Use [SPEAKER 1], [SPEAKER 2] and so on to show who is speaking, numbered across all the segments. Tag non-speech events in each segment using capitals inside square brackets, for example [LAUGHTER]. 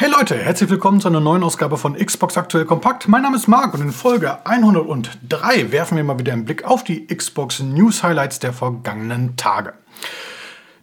[SPEAKER 1] Hey Leute, herzlich willkommen zu einer neuen Ausgabe von Xbox Aktuell Kompakt. Mein Name ist Marc und in Folge 103 werfen wir mal wieder einen Blick auf die Xbox News Highlights der vergangenen Tage.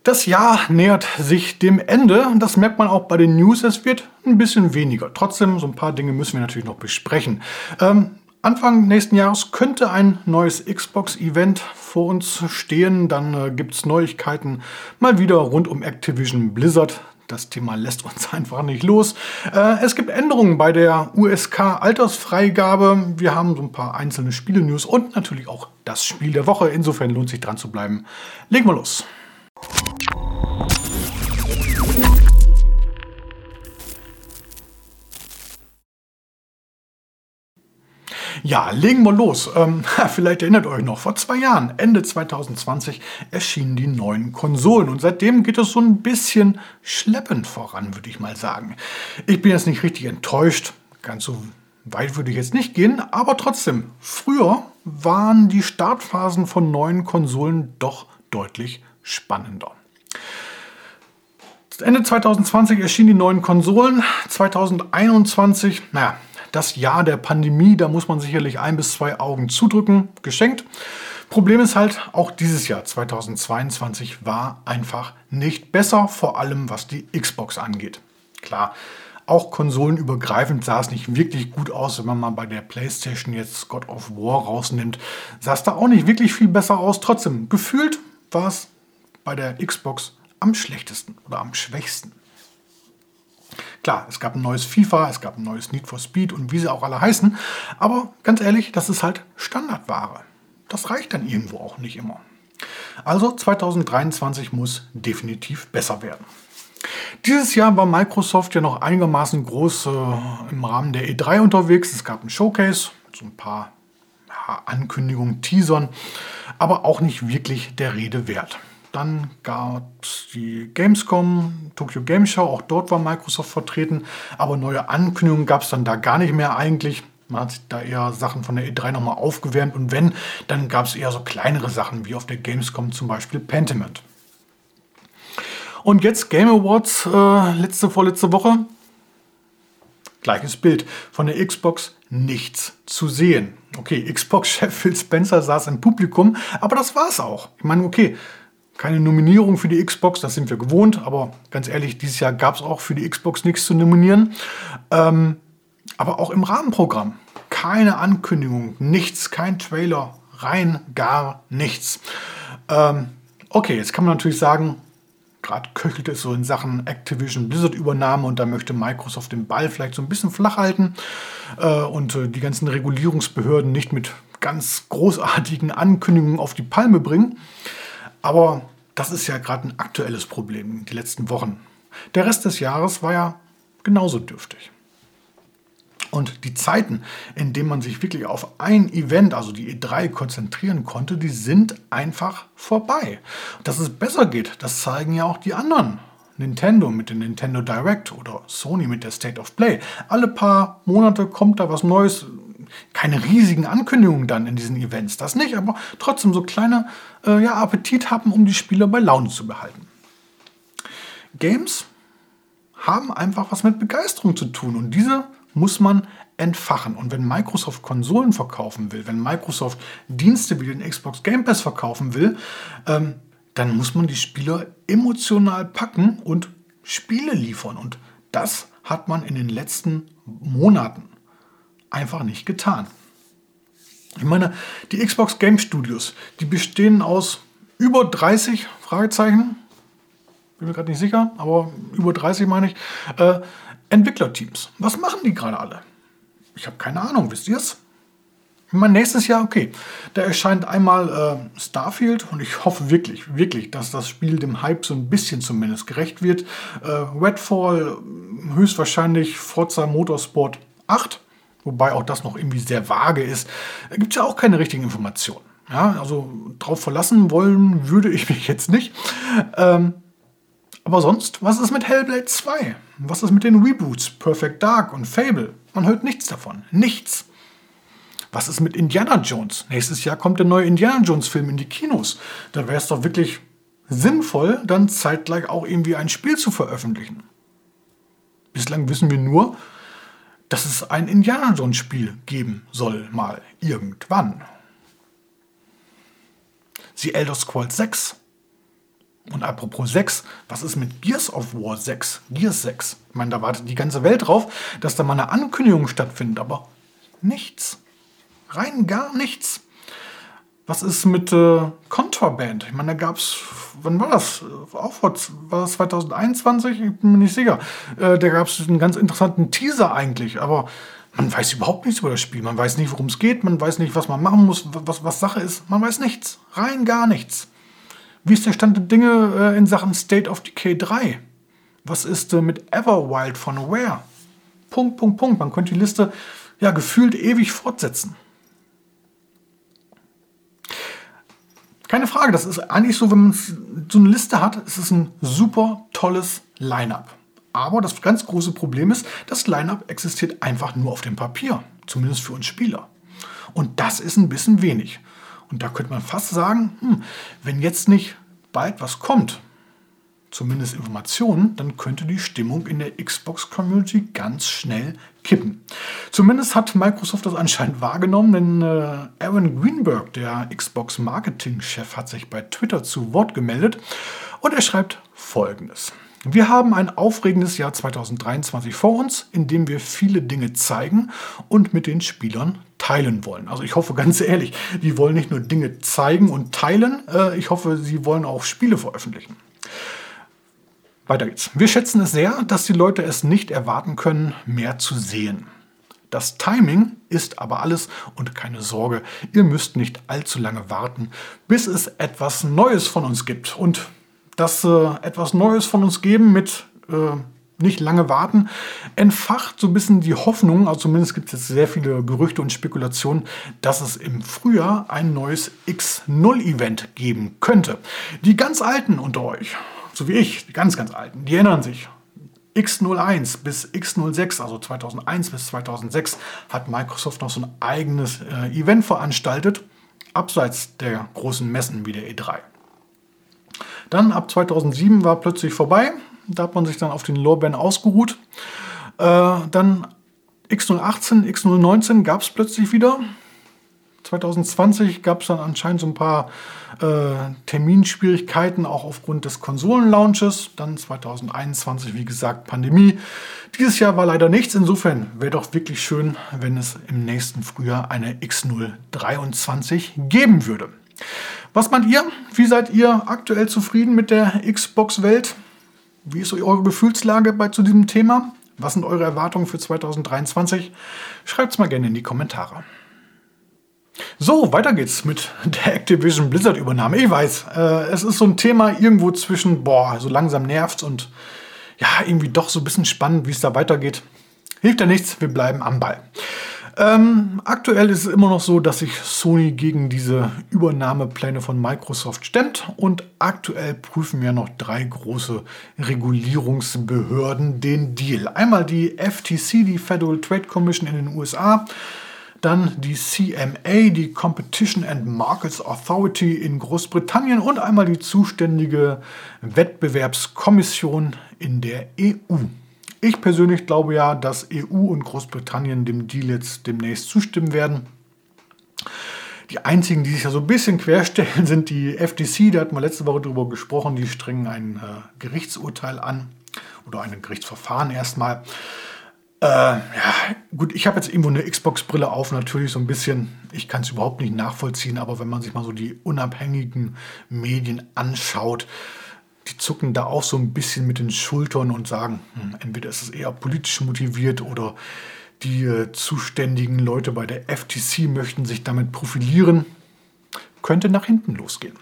[SPEAKER 1] Das Jahr nähert sich dem Ende und das merkt man auch bei den News. Es wird ein bisschen weniger. Trotzdem, so ein paar Dinge müssen wir natürlich noch besprechen. Ähm, Anfang nächsten Jahres könnte ein neues Xbox-Event vor uns stehen. Dann äh, gibt es Neuigkeiten mal wieder rund um Activision Blizzard das Thema lässt uns [LAUGHS] einfach nicht los. Äh, es gibt Änderungen bei der USK-Altersfreigabe. Wir haben so ein paar einzelne Spiele-News und natürlich auch das Spiel der Woche. Insofern lohnt sich dran zu bleiben. Legen wir los. Ja, legen wir los. Ähm, [LAUGHS] vielleicht erinnert euch noch, vor zwei Jahren, Ende 2020, erschienen die neuen Konsolen und seitdem geht es so ein bisschen schleppend voran, würde ich mal sagen. Ich bin jetzt nicht richtig enttäuscht, ganz so weit würde ich jetzt nicht gehen, aber trotzdem, früher waren die Startphasen von neuen Konsolen doch deutlich spannender. Ende 2020 erschienen die neuen Konsolen. 2021, naja, das Jahr der Pandemie, da muss man sicherlich ein bis zwei Augen zudrücken, geschenkt. Problem ist halt, auch dieses Jahr 2022 war einfach nicht besser, vor allem was die Xbox angeht. Klar, auch konsolenübergreifend sah es nicht wirklich gut aus, wenn man mal bei der PlayStation jetzt God of War rausnimmt. Sah es da auch nicht wirklich viel besser aus. Trotzdem, gefühlt war es bei der Xbox am schlechtesten oder am schwächsten. Klar, es gab ein neues FIFA, es gab ein neues Need for Speed und wie sie auch alle heißen. Aber ganz ehrlich, das ist halt Standardware. Das reicht dann irgendwo auch nicht immer. Also 2023 muss definitiv besser werden. Dieses Jahr war Microsoft ja noch einigermaßen groß äh, im Rahmen der E3 unterwegs. Es gab ein Showcase, so ein paar ja, Ankündigungen, Teasern, aber auch nicht wirklich der Rede wert. Dann gab es die Gamescom, Tokyo Game Show, auch dort war Microsoft vertreten, aber neue Ankündigungen gab es dann da gar nicht mehr eigentlich. Man hat da eher Sachen von der E3 nochmal aufgewärmt und wenn, dann gab es eher so kleinere Sachen wie auf der Gamescom zum Beispiel Pentiment. Und jetzt Game Awards äh, letzte, vorletzte Woche. Gleiches Bild. Von der Xbox nichts zu sehen. Okay, Xbox-Chef Phil Spencer saß im Publikum, aber das war es auch. Ich meine, okay, keine Nominierung für die Xbox, das sind wir gewohnt, aber ganz ehrlich, dieses Jahr gab es auch für die Xbox nichts zu nominieren. Ähm, aber auch im Rahmenprogramm keine Ankündigung, nichts, kein Trailer, rein gar nichts. Ähm, okay, jetzt kann man natürlich sagen, gerade köchelt es so in Sachen Activision Blizzard Übernahme und da möchte Microsoft den Ball vielleicht so ein bisschen flach halten äh, und äh, die ganzen Regulierungsbehörden nicht mit ganz großartigen Ankündigungen auf die Palme bringen. Aber das ist ja gerade ein aktuelles Problem, die letzten Wochen. Der Rest des Jahres war ja genauso dürftig. Und die Zeiten, in denen man sich wirklich auf ein Event, also die E3, konzentrieren konnte, die sind einfach vorbei. Dass es besser geht, das zeigen ja auch die anderen. Nintendo mit dem Nintendo Direct oder Sony mit der State of Play. Alle paar Monate kommt da was Neues, keine riesigen Ankündigungen dann in diesen Events, das nicht, aber trotzdem so kleine äh, ja, Appetit haben, um die Spieler bei Laune zu behalten. Games haben einfach was mit Begeisterung zu tun und diese muss man entfachen. Und wenn Microsoft Konsolen verkaufen will, wenn Microsoft Dienste wie den Xbox Game Pass verkaufen will, ähm, dann muss man die Spieler emotional packen und Spiele liefern. Und das hat man in den letzten Monaten einfach nicht getan. Ich meine, die Xbox Game Studios, die bestehen aus über 30 Fragezeichen, bin mir gerade nicht sicher, aber über 30 meine ich, äh, Entwicklerteams. Was machen die gerade alle? Ich habe keine Ahnung, wisst ihr es? Mein nächstes Jahr, okay, da erscheint einmal äh, Starfield und ich hoffe wirklich, wirklich, dass das Spiel dem Hype so ein bisschen zumindest gerecht wird. Äh, Redfall, höchstwahrscheinlich Forza Motorsport 8 wobei auch das noch irgendwie sehr vage ist, da gibt es ja auch keine richtigen Informationen. Ja, also darauf verlassen wollen würde ich mich jetzt nicht. Ähm, aber sonst, was ist mit Hellblade 2? Was ist mit den Reboots Perfect Dark und Fable? Man hört nichts davon. Nichts. Was ist mit Indiana Jones? Nächstes Jahr kommt der neue Indiana Jones-Film in die Kinos. Da wäre es doch wirklich sinnvoll, dann zeitgleich auch irgendwie ein Spiel zu veröffentlichen. Bislang wissen wir nur, dass es ein Indiana Jones Spiel geben soll, mal irgendwann. The Elder Scrolls 6. Und apropos 6, was ist mit Gears of War 6? Gears 6. Ich meine, da wartet die ganze Welt drauf, dass da mal eine Ankündigung stattfindet, aber nichts. Rein gar nichts. Was ist mit äh, Contraband? Ich meine, da gab es, wann war das? Auch vor, war das 2021? Ich bin mir nicht sicher. Äh, da gab es einen ganz interessanten Teaser eigentlich, aber man weiß überhaupt nichts über das Spiel. Man weiß nicht, worum es geht, man weiß nicht, was man machen muss, was, was Sache ist. Man weiß nichts. Rein gar nichts. Wie ist der Stand der Dinge äh, in Sachen State of Decay 3? Was ist äh, mit Everwild von Aware? Punkt, Punkt, Punkt. Man könnte die Liste ja gefühlt ewig fortsetzen. Keine Frage, das ist eigentlich so, wenn man so eine Liste hat, ist es ein super tolles Line-up. Aber das ganz große Problem ist, das Line-up existiert einfach nur auf dem Papier, zumindest für uns Spieler. Und das ist ein bisschen wenig. Und da könnte man fast sagen, hm, wenn jetzt nicht bald was kommt, zumindest Informationen, dann könnte die Stimmung in der Xbox-Community ganz schnell kippen. Zumindest hat Microsoft das anscheinend wahrgenommen, denn äh, Aaron Greenberg, der Xbox-Marketing-Chef, hat sich bei Twitter zu Wort gemeldet und er schreibt folgendes. Wir haben ein aufregendes Jahr 2023 vor uns, in dem wir viele Dinge zeigen und mit den Spielern teilen wollen. Also ich hoffe ganz ehrlich, die wollen nicht nur Dinge zeigen und teilen, äh, ich hoffe, sie wollen auch Spiele veröffentlichen. Weiter geht's. Wir schätzen es sehr, dass die Leute es nicht erwarten können, mehr zu sehen. Das Timing ist aber alles und keine Sorge, ihr müsst nicht allzu lange warten, bis es etwas Neues von uns gibt. Und das äh, etwas Neues von uns geben mit äh, nicht lange warten, entfacht so ein bisschen die Hoffnung, also zumindest gibt es jetzt sehr viele Gerüchte und Spekulationen, dass es im Frühjahr ein neues X0-Event geben könnte. Die ganz Alten unter euch, so wie ich, die ganz, ganz Alten, die erinnern sich. X01 bis X06, also 2001 bis 2006, hat Microsoft noch so ein eigenes äh, Event veranstaltet, abseits der großen Messen wie der E3. Dann ab 2007 war plötzlich vorbei. Da hat man sich dann auf den Lorbeeren ausgeruht. Äh, dann X018, X019 gab es plötzlich wieder. 2020 gab es dann anscheinend so ein paar äh, Terminschwierigkeiten, auch aufgrund des Konsolenlaunches. Dann 2021, wie gesagt, Pandemie. Dieses Jahr war leider nichts. Insofern wäre doch wirklich schön, wenn es im nächsten Frühjahr eine X023 geben würde. Was meint ihr? Wie seid ihr aktuell zufrieden mit der Xbox-Welt? Wie ist eure Gefühlslage bei zu diesem Thema? Was sind eure Erwartungen für 2023? Schreibt es mal gerne in die Kommentare. So, weiter geht's mit der Activision Blizzard Übernahme. Ich weiß, äh, es ist so ein Thema irgendwo zwischen, boah, so langsam nervt und ja, irgendwie doch so ein bisschen spannend, wie es da weitergeht. Hilft ja nichts, wir bleiben am Ball. Ähm, aktuell ist es immer noch so, dass sich Sony gegen diese Übernahmepläne von Microsoft stemmt und aktuell prüfen ja noch drei große Regulierungsbehörden den Deal. Einmal die FTC, die Federal Trade Commission in den USA, dann die CMA, die Competition and Markets Authority in Großbritannien und einmal die zuständige Wettbewerbskommission in der EU. Ich persönlich glaube ja, dass EU und Großbritannien dem Deal jetzt demnächst zustimmen werden. Die einzigen, die sich ja so ein bisschen querstellen, sind die FTC. Da hatten wir letzte Woche darüber gesprochen. Die strengen ein äh, Gerichtsurteil an oder ein Gerichtsverfahren erstmal. Äh, ja, gut, ich habe jetzt irgendwo eine Xbox-Brille auf, natürlich so ein bisschen. Ich kann es überhaupt nicht nachvollziehen, aber wenn man sich mal so die unabhängigen Medien anschaut, die zucken da auch so ein bisschen mit den Schultern und sagen, hm, entweder ist es eher politisch motiviert oder die äh, zuständigen Leute bei der FTC möchten sich damit profilieren. Könnte nach hinten losgehen.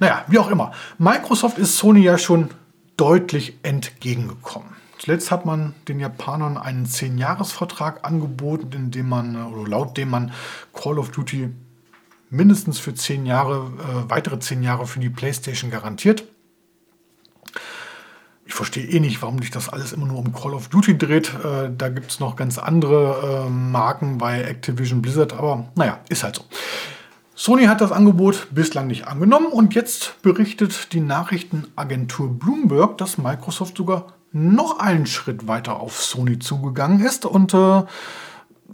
[SPEAKER 1] Naja, wie auch immer. Microsoft ist Sony ja schon deutlich entgegengekommen. Zuletzt hat man den Japanern einen 10-Jahres-Vertrag angeboten, in dem man, äh, oder laut dem man Call of Duty mindestens für 10 Jahre, äh, weitere 10 Jahre für die PlayStation garantiert ich verstehe eh nicht, warum sich das alles immer nur um Call of Duty dreht. Äh, da gibt es noch ganz andere äh, Marken bei Activision Blizzard, aber naja, ist halt so. Sony hat das Angebot bislang nicht angenommen und jetzt berichtet die Nachrichtenagentur Bloomberg, dass Microsoft sogar noch einen Schritt weiter auf Sony zugegangen ist und äh,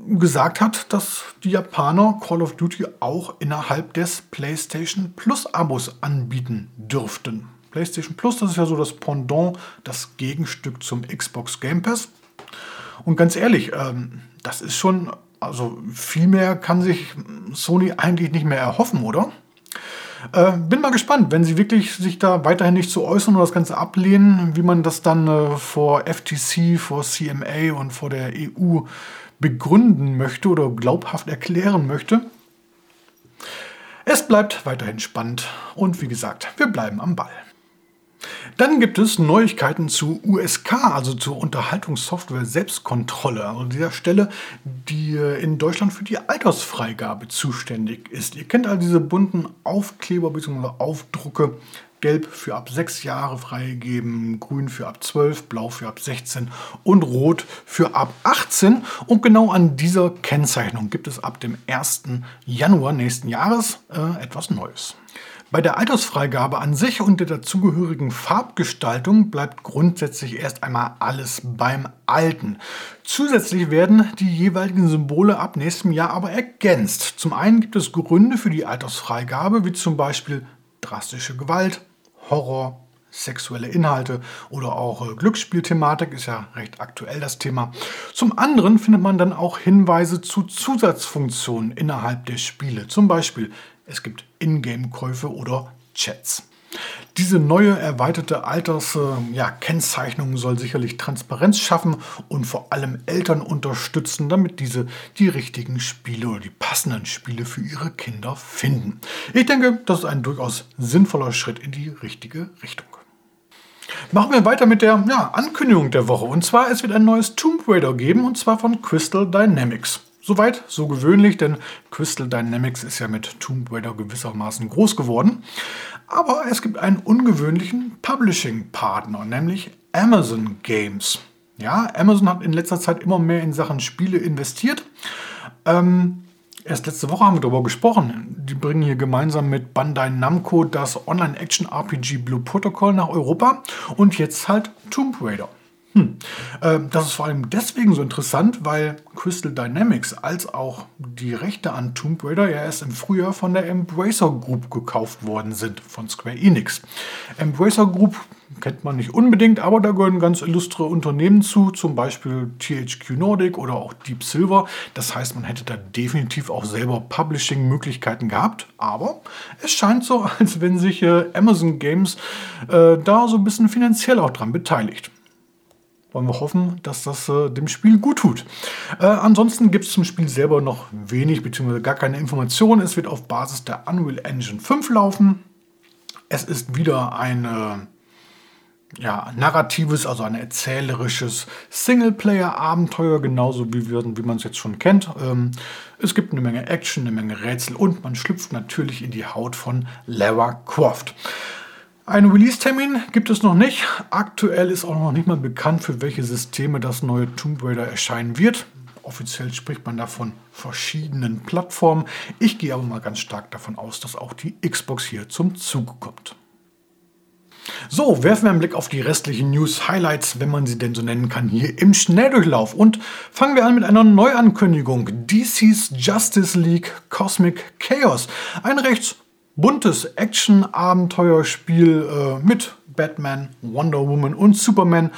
[SPEAKER 1] gesagt hat, dass die Japaner Call of Duty auch innerhalb des PlayStation Plus Abos anbieten dürften. PlayStation Plus, das ist ja so das Pendant, das Gegenstück zum Xbox Game Pass. Und ganz ehrlich, ähm, das ist schon, also viel mehr kann sich Sony eigentlich nicht mehr erhoffen, oder? Äh, bin mal gespannt, wenn sie wirklich sich da weiterhin nicht zu so äußern oder das Ganze ablehnen, wie man das dann äh, vor FTC, vor CMA und vor der EU begründen möchte oder glaubhaft erklären möchte. Es bleibt weiterhin spannend und wie gesagt, wir bleiben am Ball. Dann gibt es Neuigkeiten zu USK, also zur Unterhaltungssoftware Selbstkontrolle, also dieser Stelle, die äh, in Deutschland für die Altersfreigabe zuständig ist. Ihr kennt all diese bunten Aufkleber bzw. Aufdrucke, Gelb für ab 6 Jahre freigegeben, Grün für ab 12, Blau für ab 16 und Rot für ab 18. Und genau an dieser Kennzeichnung gibt es ab dem 1. Januar nächsten Jahres äh, etwas Neues. Bei der Altersfreigabe an sich und der dazugehörigen Farbgestaltung bleibt grundsätzlich erst einmal alles beim Alten. Zusätzlich werden die jeweiligen Symbole ab nächstem Jahr aber ergänzt. Zum einen gibt es Gründe für die Altersfreigabe, wie zum Beispiel drastische Gewalt, Horror, sexuelle Inhalte oder auch äh, Glücksspielthematik ist ja recht aktuell das Thema. Zum anderen findet man dann auch Hinweise zu Zusatzfunktionen innerhalb der Spiele. Zum Beispiel es gibt Ingame-Käufe oder Chats. Diese neue erweiterte Alterskennzeichnung äh, ja, soll sicherlich Transparenz schaffen und vor allem Eltern unterstützen, damit diese die richtigen Spiele oder die passenden Spiele für ihre Kinder finden. Ich denke, das ist ein durchaus sinnvoller Schritt in die richtige Richtung. Machen wir weiter mit der ja, Ankündigung der Woche. Und zwar, es wird ein neues Tomb Raider geben, und zwar von Crystal Dynamics. Soweit, so gewöhnlich, denn Crystal Dynamics ist ja mit Tomb Raider gewissermaßen groß geworden. Aber es gibt einen ungewöhnlichen Publishing-Partner, nämlich Amazon Games. Ja, Amazon hat in letzter Zeit immer mehr in Sachen Spiele investiert. Ähm, erst letzte Woche haben wir darüber gesprochen. Die bringen hier gemeinsam mit Bandai Namco das Online-Action-RPG Blue Protocol nach Europa und jetzt halt Tomb Raider. Hm. Ähm, das ist vor allem deswegen so interessant, weil Crystal Dynamics als auch die Rechte an Tomb Raider ja erst im Frühjahr von der Embracer Group gekauft worden sind, von Square Enix. Embracer Group kennt man nicht unbedingt, aber da gehören ganz illustre Unternehmen zu, zum Beispiel THQ Nordic oder auch Deep Silver. Das heißt, man hätte da definitiv auch selber Publishing-Möglichkeiten gehabt, aber es scheint so, [LAUGHS] als wenn sich äh, Amazon Games äh, da so ein bisschen finanziell auch dran beteiligt wollen wir hoffen, dass das äh, dem Spiel gut tut. Äh, ansonsten gibt es zum Spiel selber noch wenig bzw. gar keine Informationen. Es wird auf Basis der Unreal Engine 5 laufen. Es ist wieder ein äh, ja, narratives, also ein erzählerisches Singleplayer-Abenteuer, genauso wie, wie man es jetzt schon kennt. Ähm, es gibt eine Menge Action, eine Menge Rätsel und man schlüpft natürlich in die Haut von Lara Croft. Einen Release-Termin gibt es noch nicht. Aktuell ist auch noch nicht mal bekannt, für welche Systeme das neue Tomb Raider erscheinen wird. Offiziell spricht man da von verschiedenen Plattformen. Ich gehe aber mal ganz stark davon aus, dass auch die Xbox hier zum Zuge kommt. So, werfen wir einen Blick auf die restlichen News-Highlights, wenn man sie denn so nennen kann, hier im Schnelldurchlauf. Und fangen wir an mit einer Neuankündigung. DC's Justice League Cosmic Chaos. Ein recht buntes Action-Abenteuerspiel äh, mit Batman, Wonder Woman und Superman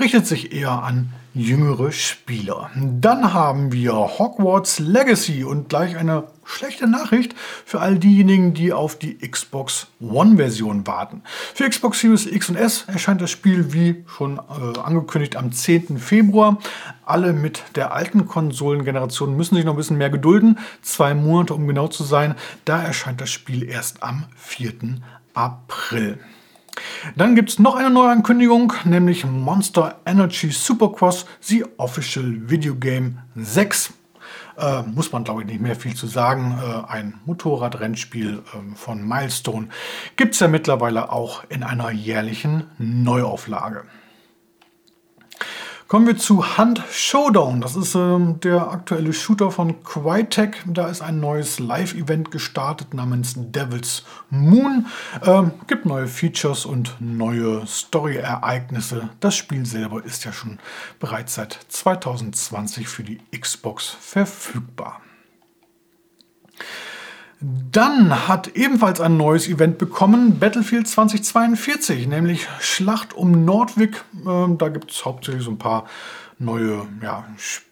[SPEAKER 1] richtet sich eher an jüngere Spieler. Dann haben wir Hogwarts Legacy und gleich eine schlechte Nachricht für all diejenigen, die auf die Xbox One-Version warten. Für Xbox Series X und S erscheint das Spiel wie schon äh, angekündigt am 10. Februar. Alle mit der alten Konsolengeneration müssen sich noch ein bisschen mehr gedulden. Zwei Monate, um genau zu sein. Da erscheint das Spiel erst am 4. April. Dann gibt es noch eine neue Ankündigung, nämlich Monster Energy Supercross, The Official Video Game 6. Äh, muss man, glaube ich, nicht mehr viel zu sagen. Äh, ein Motorradrennspiel äh, von Milestone gibt es ja mittlerweile auch in einer jährlichen Neuauflage. Kommen wir zu Hunt Showdown. Das ist ähm, der aktuelle Shooter von Crytek. Da ist ein neues Live-Event gestartet namens Devil's Moon. Ähm, gibt neue Features und neue Story-Ereignisse. Das Spiel selber ist ja schon bereits seit 2020 für die Xbox verfügbar. Dann hat ebenfalls ein neues Event bekommen, Battlefield 2042, nämlich Schlacht um Nordwig. Ähm, da gibt es hauptsächlich so ein paar neue ja,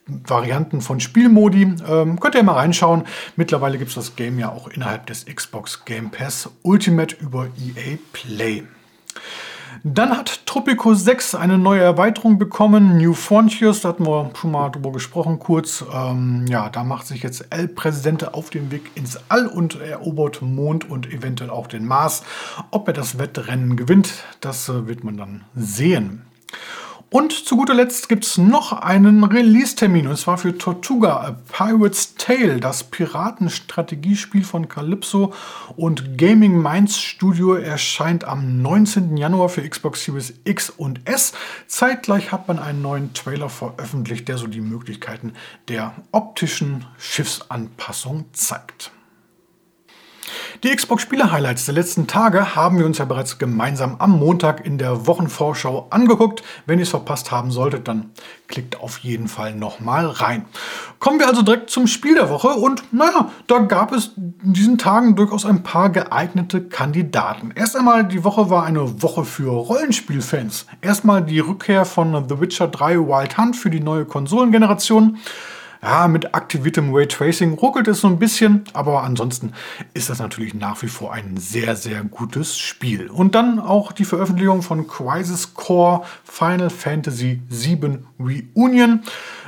[SPEAKER 1] Varianten von Spielmodi. Ähm, könnt ihr mal reinschauen. Mittlerweile gibt es das Game ja auch innerhalb des Xbox Game Pass Ultimate über EA Play. Dann hat Tropico 6 eine neue Erweiterung bekommen, New Frontiers, da hatten wir schon mal drüber gesprochen kurz. Ähm, ja, da macht sich jetzt El Presidente auf den Weg ins All und erobert Mond und eventuell auch den Mars. Ob er das Wettrennen gewinnt, das äh, wird man dann sehen. Und zu guter Letzt gibt es noch einen Release-Termin und zwar für Tortuga, A Pirate's Tale, das Piratenstrategiespiel von Calypso und Gaming Minds Studio erscheint am 19. Januar für Xbox Series X und S. Zeitgleich hat man einen neuen Trailer veröffentlicht, der so die Möglichkeiten der optischen Schiffsanpassung zeigt. Die Xbox-Spiele-Highlights der letzten Tage haben wir uns ja bereits gemeinsam am Montag in der Wochenvorschau angeguckt. Wenn ihr es verpasst haben solltet, dann klickt auf jeden Fall nochmal rein. Kommen wir also direkt zum Spiel der Woche und naja, da gab es in diesen Tagen durchaus ein paar geeignete Kandidaten. Erst einmal, die Woche war eine Woche für Rollenspielfans. Erstmal die Rückkehr von The Witcher 3 Wild Hunt für die neue Konsolengeneration. Ja, mit aktiviertem Raytracing ruckelt es so ein bisschen, aber ansonsten ist das natürlich nach wie vor ein sehr, sehr gutes Spiel. Und dann auch die Veröffentlichung von Crisis Core Final Fantasy VII Reunion.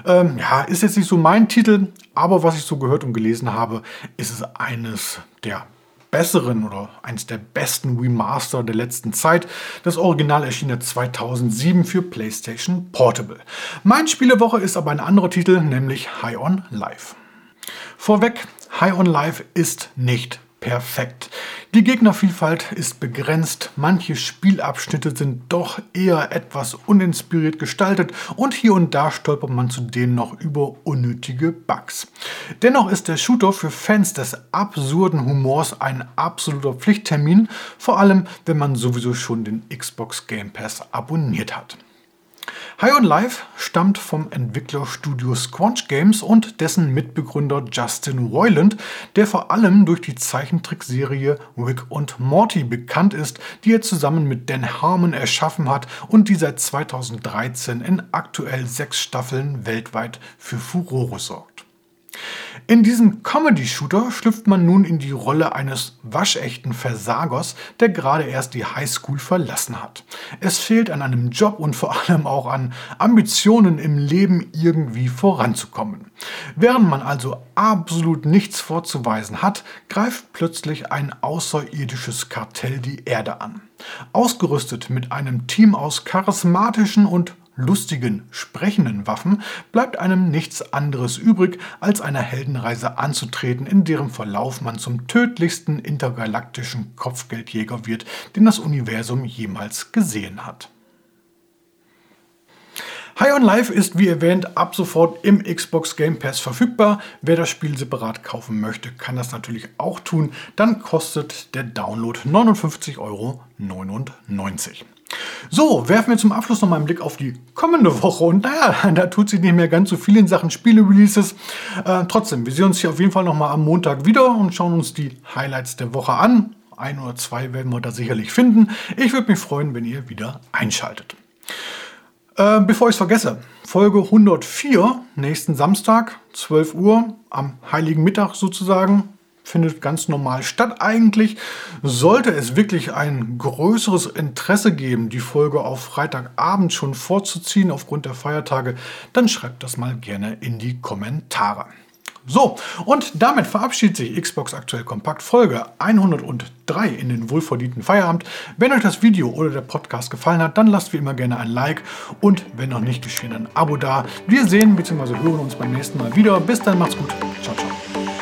[SPEAKER 1] Ähm, ja, ist jetzt nicht so mein Titel, aber was ich so gehört und gelesen habe, ist es eines der besseren oder eines der besten Remaster der letzten Zeit. Das Original erschien ja 2007 für PlayStation Portable. Mein Spielewoche ist aber ein anderer Titel, nämlich High on Life. Vorweg, High on Life ist nicht perfekt. Die Gegnervielfalt ist begrenzt, manche Spielabschnitte sind doch eher etwas uninspiriert gestaltet und hier und da stolpert man zudem noch über unnötige Bugs. Dennoch ist der Shooter für Fans des absurden Humors ein absoluter Pflichttermin, vor allem wenn man sowieso schon den Xbox Game Pass abonniert hat. High on Life stammt vom Entwicklerstudio Squanch Games und dessen Mitbegründer Justin Roiland, der vor allem durch die Zeichentrickserie Rick und Morty bekannt ist, die er zusammen mit Dan Harmon erschaffen hat und die seit 2013 in aktuell sechs Staffeln weltweit für Furore sorgt. In diesem Comedy-Shooter schlüpft man nun in die Rolle eines waschechten Versagers, der gerade erst die Highschool verlassen hat. Es fehlt an einem Job und vor allem auch an Ambitionen im Leben irgendwie voranzukommen. Während man also absolut nichts vorzuweisen hat, greift plötzlich ein außerirdisches Kartell die Erde an. Ausgerüstet mit einem Team aus charismatischen und lustigen, sprechenden Waffen bleibt einem nichts anderes übrig, als eine Heldenreise anzutreten, in deren Verlauf man zum tödlichsten intergalaktischen Kopfgeldjäger wird, den das Universum jemals gesehen hat. High on Life ist wie erwähnt ab sofort im Xbox Game Pass verfügbar. Wer das Spiel separat kaufen möchte, kann das natürlich auch tun. Dann kostet der Download 59,99 Euro. So, werfen wir zum Abschluss noch mal einen Blick auf die kommende Woche. Und naja, [LAUGHS] da tut sich nicht mehr ganz so viel in Sachen Spiele-Releases. Äh, trotzdem, wir sehen uns hier auf jeden Fall noch mal am Montag wieder und schauen uns die Highlights der Woche an. Ein oder zwei werden wir da sicherlich finden. Ich würde mich freuen, wenn ihr wieder einschaltet. Äh, bevor ich es vergesse, Folge 104, nächsten Samstag, 12 Uhr, am Heiligen Mittag sozusagen, findet ganz normal statt eigentlich. Sollte es wirklich ein größeres Interesse geben, die Folge auf Freitagabend schon vorzuziehen aufgrund der Feiertage, dann schreibt das mal gerne in die Kommentare. So, und damit verabschiedet sich Xbox Aktuell Kompakt Folge 103 in den wohlverdienten Feierabend. Wenn euch das Video oder der Podcast gefallen hat, dann lasst wie immer gerne ein Like und wenn noch nicht geschehen, ein Abo da. Wir sehen bzw. hören uns beim nächsten Mal wieder. Bis dann, macht's gut. Ciao, ciao.